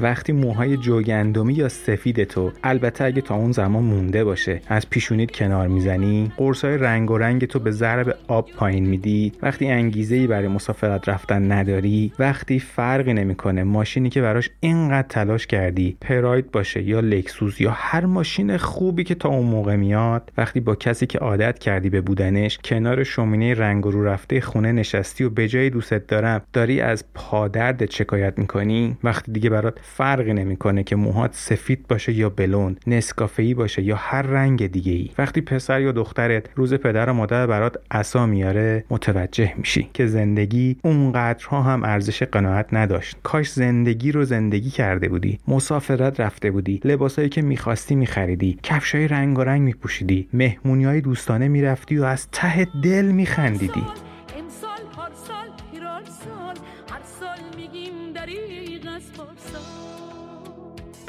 وقتی موهای جوگندمی یا سفید تو البته اگه تا اون زمان مونده باشه از پیشونیت کنار می‌زنی قرصای رنگ و رنگ تو به ضرب آب پایین میدی وقتی انگیزه ای برای مسافرت رفتن نداری وقتی فرقی نمی‌کنه ماشینی که براش اینقدر تلاش کردی پراید باشه یا لکسوس یا هر ماشین خوبی که تا اون موقع میاد وقتی با کسی که عادت کردی به بودنش کنار شومینه رنگ رو رفته خونه نشستی و به جای دوستت دارم داری از پادرد شکایت می‌کنی؟ وقتی دیگه برات فرقی نمی‌کنه که موهات سفید باشه یا بلوند نسکافه باشه یا هر رنگ دیگه ای وقتی پسر یا دخترت روز پدر و مادر برات عصا میاره متوجه میشی که زندگی اونقدرها هم ارزش قناعت نداشت. کاش زندگی رو زندگی کرده بودی مسافرت رفته بودی لباسایی که می‌خواستی میخریدی کفشای رنگ و رنگ میپوشیدی مهمونی های دوستانه می‌رفتی و از ته دل میخندیدی.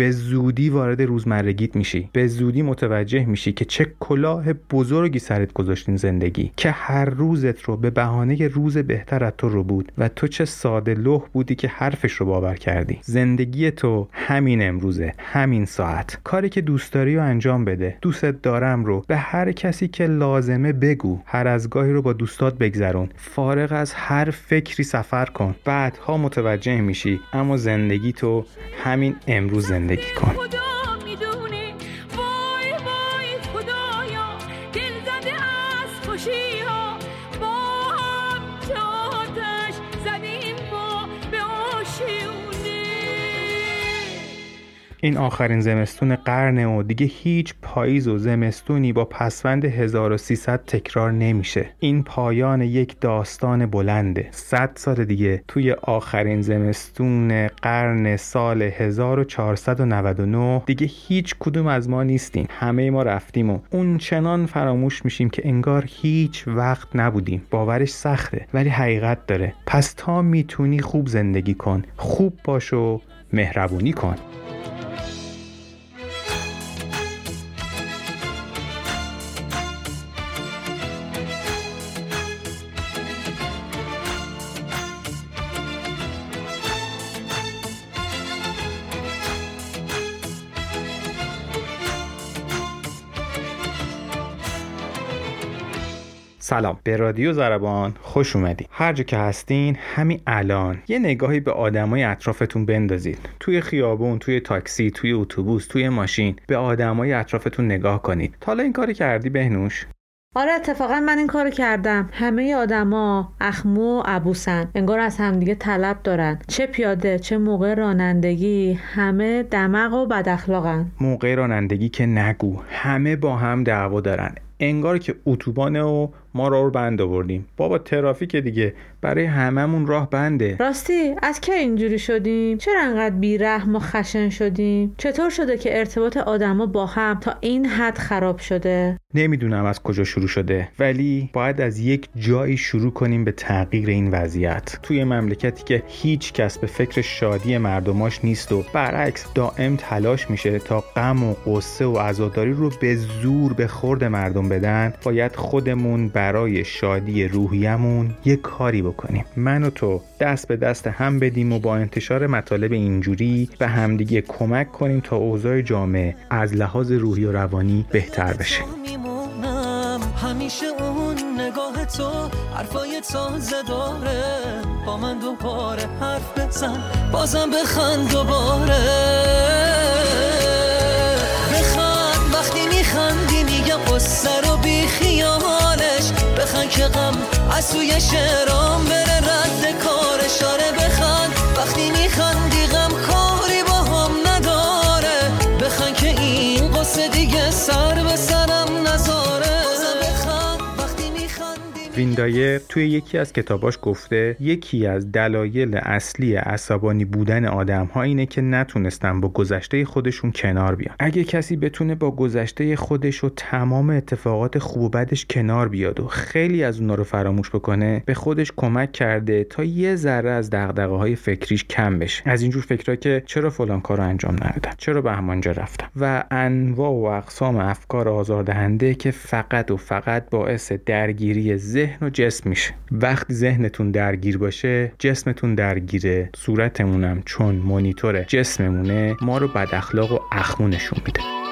به زودی وارد روزمرگیت میشی. به زودی متوجه میشی که چه کلاه بزرگی سرت گذاشتین زندگی. که هر روزت رو به بهانه روز بهتر از تو رو بود و تو چه ساده لوح بودی که حرفش رو باور کردی. زندگی تو همین امروزه همین ساعت. کاری که دوست داری رو انجام بده. دوستت دارم رو. به هر کسی که لازمه بگو. هر از گاهی رو با دوستات بگذرون. فارغ از هر فکری سفر کن. بعدها متوجه میشی. اما زندگی تو همین امروز زندگی. زندگی کن این آخرین زمستون قرنه و دیگه هیچ پاییز و زمستونی با پسوند 1300 تکرار نمیشه. این پایان یک داستان بلنده. 100 سال دیگه توی آخرین زمستون قرن سال 1499 دیگه هیچ کدوم از ما نیستیم. همه ما رفتیم و اون چنان فراموش میشیم که انگار هیچ وقت نبودیم. باورش سخته ولی حقیقت داره. پس تا می‌تونی خوب زندگی کن خوب باش و مهربونی کن. سلام. به رادیو زربان خوش اومدید هر جا که هستین همین الان یه نگاهی به آدمای اطرافتون بندازید توی خیابون توی تاکسی توی اتوبوس توی ماشین به آدمای اطرافتون نگاه کنید تا حالا این کاری کردی بهنوش؟ آره اتفاقا من این کارو کردم. همه آدما اخمو و ابوسن انگار از همدیگه طلب دارن. چه پیاده چه موقع رانندگی همه دمق و بد اخلاقن. موقع رانندگی که نگو. همه با هم دعوا دارن. انگار که اتوبانه و ما رو بند آوردیم. بابا ترافیک دیگه. برای هممون راه بنده. راستی از که اینجوری شدیم؟ چرا انقدر بیرحم و خشن شدیم؟ چطور شده که ارتباط آدما با هم تا این حد خراب شده؟ نمی‌دونم از کجا شروع شده ولی باید از یک جایی شروع کنیم به تغییر این وضعیت. توی مملکتی که هیچ کس به فکر شادی مردماش نیست و برعکس دائم تلاش میشه تا غم و قصه و عزاداری رو به زور به خورد مردم بدن باید خودمون برای شادی روحیمون یه کاری بکنیم. من و تو دست به دست هم بدیم و با انتشار مطالب اینجوری به همدیگه کمک کنیم تا اوضاع جامعه از لحاظ روحی و روانی بهتر بشه. همیشه اون نگاه تو حرفای تازه داره. با من دوباره حرف بزن بازم بخند دوباره. بخند وقتی میخندی میگم قصه از شعرام بره. ویندایر توی یکی از کتاباش گفته یکی از دلایل اصلی عصبانی بودن آدم ها اینه که نتونستن با گذشته خودشون کنار بیان. اگه کسی بتونه با گذشته خودش و تمام اتفاقات خوب و بدش کنار بیاد و خیلی از اونا رو فراموش بکنه به خودش کمک کرده تا یه ذره از دغدغه های فکریش کم بشه. از اینجور فکرها که چرا فلان کار انجام ندادم چرا به همانجا رفتم و انواع و اقسام افکار آزاردهنده که فقط و فقط باعث درگیری ذهن ذهن و جسم میشه. وقتی ذهنتون درگیر باشه جسمتون درگیره صورتمونم چون مونیتور جسممونه ما رو بد اخلاق و اخمو نشون میده.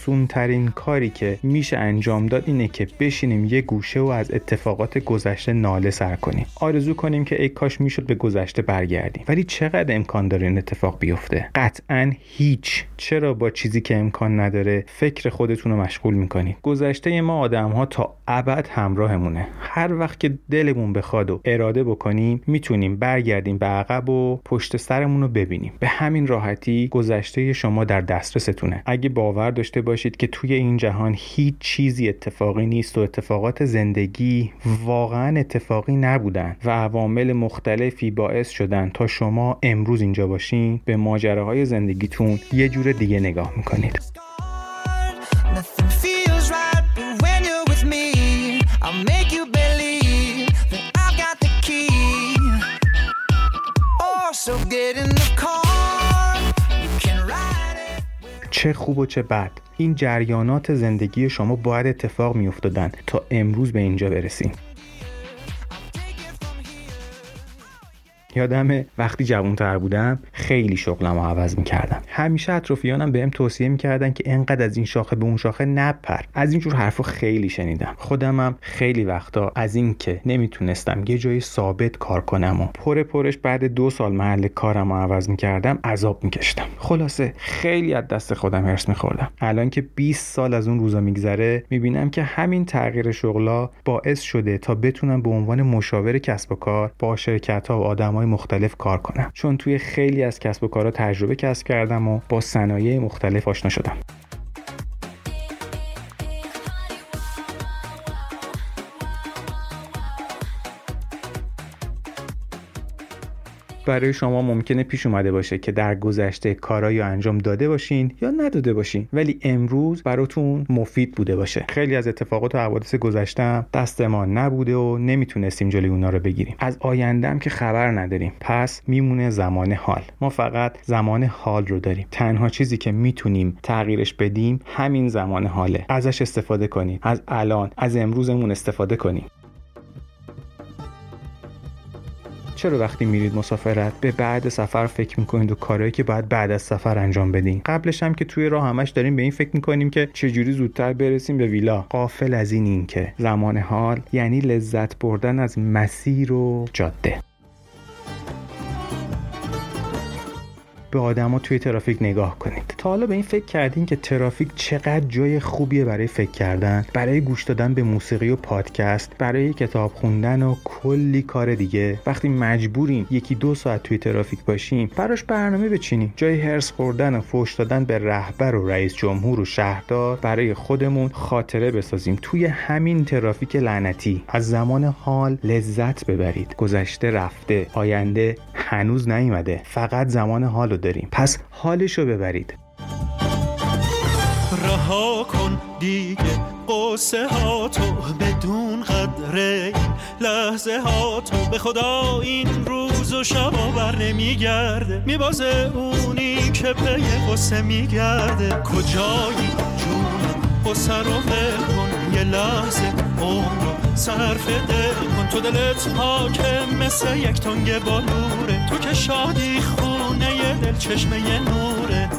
آسون ترین کاری که میشه انجام داد اینه که بشینیم یه گوشه و از اتفاقات گذشته ناله سر کنیم. آرزو کنیم که ای کاش می‌شد به گذشته برگردیم. ولی چقدر امکان داره این اتفاق بیفته؟ قطعا هیچ. چرا با چیزی که امکان نداره فکر خودتون رو مشغول می‌کنید گذشته ما آدم ها تا ابد همراهمونه. هر وقت که دلمون بخواد و اراده بکنیم می‌تونیم برگردیم به عقب و پشت سرمون رو ببینیم. به همین راحتی گذشته شما در دسترستونه. اگه باور داشته باشید که توی این جهان هیچ چیزی اتفاقی نیست و اتفاقات زندگی واقعا اتفاقی نبودن و عوامل مختلفی باعث شدن تا شما امروز اینجا باشین به ماجراهای زندگیتون یه جور دیگه نگاه می‌کنید. چه خوب و چه بد. این جریانات زندگی شما باید اتفاق می افتادن تا امروز به اینجا برسیم. یادم وقتی جوانتر بودم خیلی شغلم رو عوض می‌کردم. همیشه اطرافیانم بهم توصیه می‌کردن که انقدر از این شاخه به اون شاخه نپر. از اینجور حرفا خیلی شنیدم. خودمم خیلی وقتا از این که نمی‌تونستم یه جای ثابت کار کنم و پر پرش بعد دو سال محل کارم رو عوض می‌کردم عذاب میکشتم. خلاصه خیلی از دست خودم هرس میخوردم. الان که 20 سال از اون روزا میگذره می‌بینم که همین تغییر شغلا باعث شده تا بتونم به عنوان مشاور کسب و کار با شرکت ها و آدم مختلف کار کنم. چون توی خیلی از کسب و کارها تجربه کسب کردم و با صنایع مختلف آشنا شدم. برای شما ممکنه پیش اومده باشه که در گذشته کارایی انجام داده باشین یا نداده باشین ولی امروز براتون مفید بوده باشه. خیلی از اتفاقات و حوادث گذشتم دست ما نبوده و نمی‌تونستیم جلوی اونا رو بگیریم. از آیندهم که خبر نداریم. پس میمونه زمان حال. ما فقط زمان حال رو داریم. تنها چیزی که می‌تونیم تغییرش بدیم همین زمان حاله. ازش استفاده کنیم از الان از امروزمون استفاده کنیم چرا وقتی میرید مسافرت به بعد سفر فکر می‌کنید و کارهایی که باید بعد از سفر انجام بدین؟ قبلش هم که توی راه همش داریم به این فکر می‌کنیم که چجوری زودتر برسیم به ویلا. قافل از این این که زمان حال یعنی لذت بردن از مسیر و جاده. به آدما توی ترافیک نگاه کنید. تا حالا به این فکر کردین که ترافیک چقدر جای خوبیه برای فکر کردن برای گوش دادن به موسیقی و پادکست برای کتاب خوندن و کلی کار دیگه. وقتی مجبوریم یکی دو ساعت توی ترافیک باشیم براش برنامه بچینیم جای هرس خوردن و فوش دادن به رهبر و رئیس جمهور و شهردار برای خودمون خاطره بسازیم. توی همین ترافیک لعنتی. از زمان حال لذت ببرید. گذشته رفته. آینده هنوز نیومده. فقط زمان حال داریم. پس حالشو ببرید. رها کن دیگه. قصه ها تو بدون قدر این لحظه ها تو به خدا این روز و شبا بر نمیگرده. میبازه اونی که پی قصه میگرده. کجایی جون قصه رو کن یه لحظه. عمر رو صرف دل کن تو دلت حاکم مثل یک تنگ بالوره تو که شادی خونه دل چشمه نوره.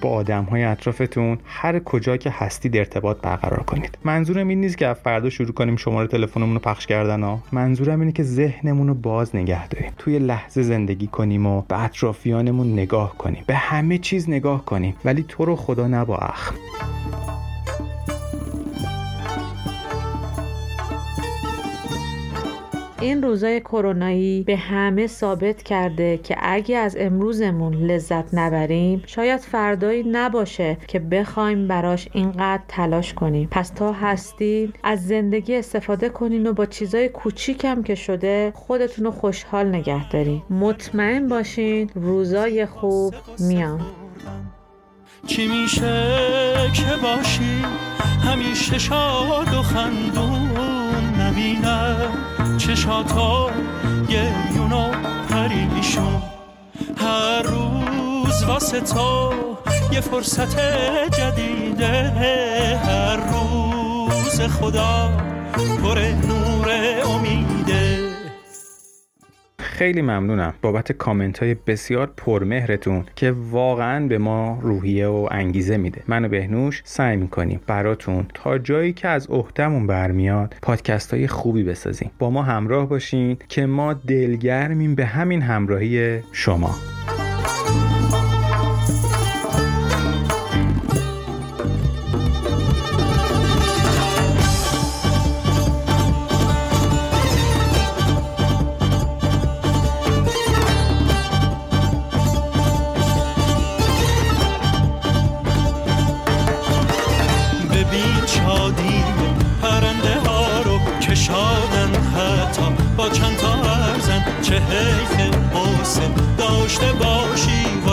با آدم های اطرافتون هر کجا که هستید ارتباط برقرار کنید. منظورم این نیست که فردا شروع کنیم شماره تلفنمون رو پخش کردن ها. منظورم اینه که ذهنمون رو باز نگه داریم. توی لحظه زندگی کنیم و به اطرافیانمون نگاه کنیم. به همه چیز نگاه کنیم. ولی تو رو خدا نبا اخم این روزای کرونایی به همه ثابت کرده که اگه از امروزمون لذت نبریم شاید فردایی نباشه که بخوایم براش اینقدر تلاش کنیم. پس تا هستید از زندگی استفاده کنین و با چیزای کوچیکم که شده خودتون رو خوشحال نگه دارین. مطمئن باشین روزای خوب میان. چی میشه که باشی؟ همیشه شاد و خندون نبینم. چشاتا گریون و پریشون هر روز واسه تو یه فرصت جدیده. هر روز خدا پر نور خیلی ممنونم. بابت کامنت های بسیار پرمهرتون که واقعا به ما روحیه و انگیزه میده. من و بهنوش سعی می‌کنیم براتون تا جایی که از عهدهمون برمیاد پادکست های خوبی بسازیم. با ما همراه باشین که ما دلگرمیم به همین همراهی شما.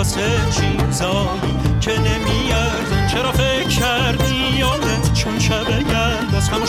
واسه چیزایی که نمیارزن چرا فکر کردی یادت چون شب گرد از همون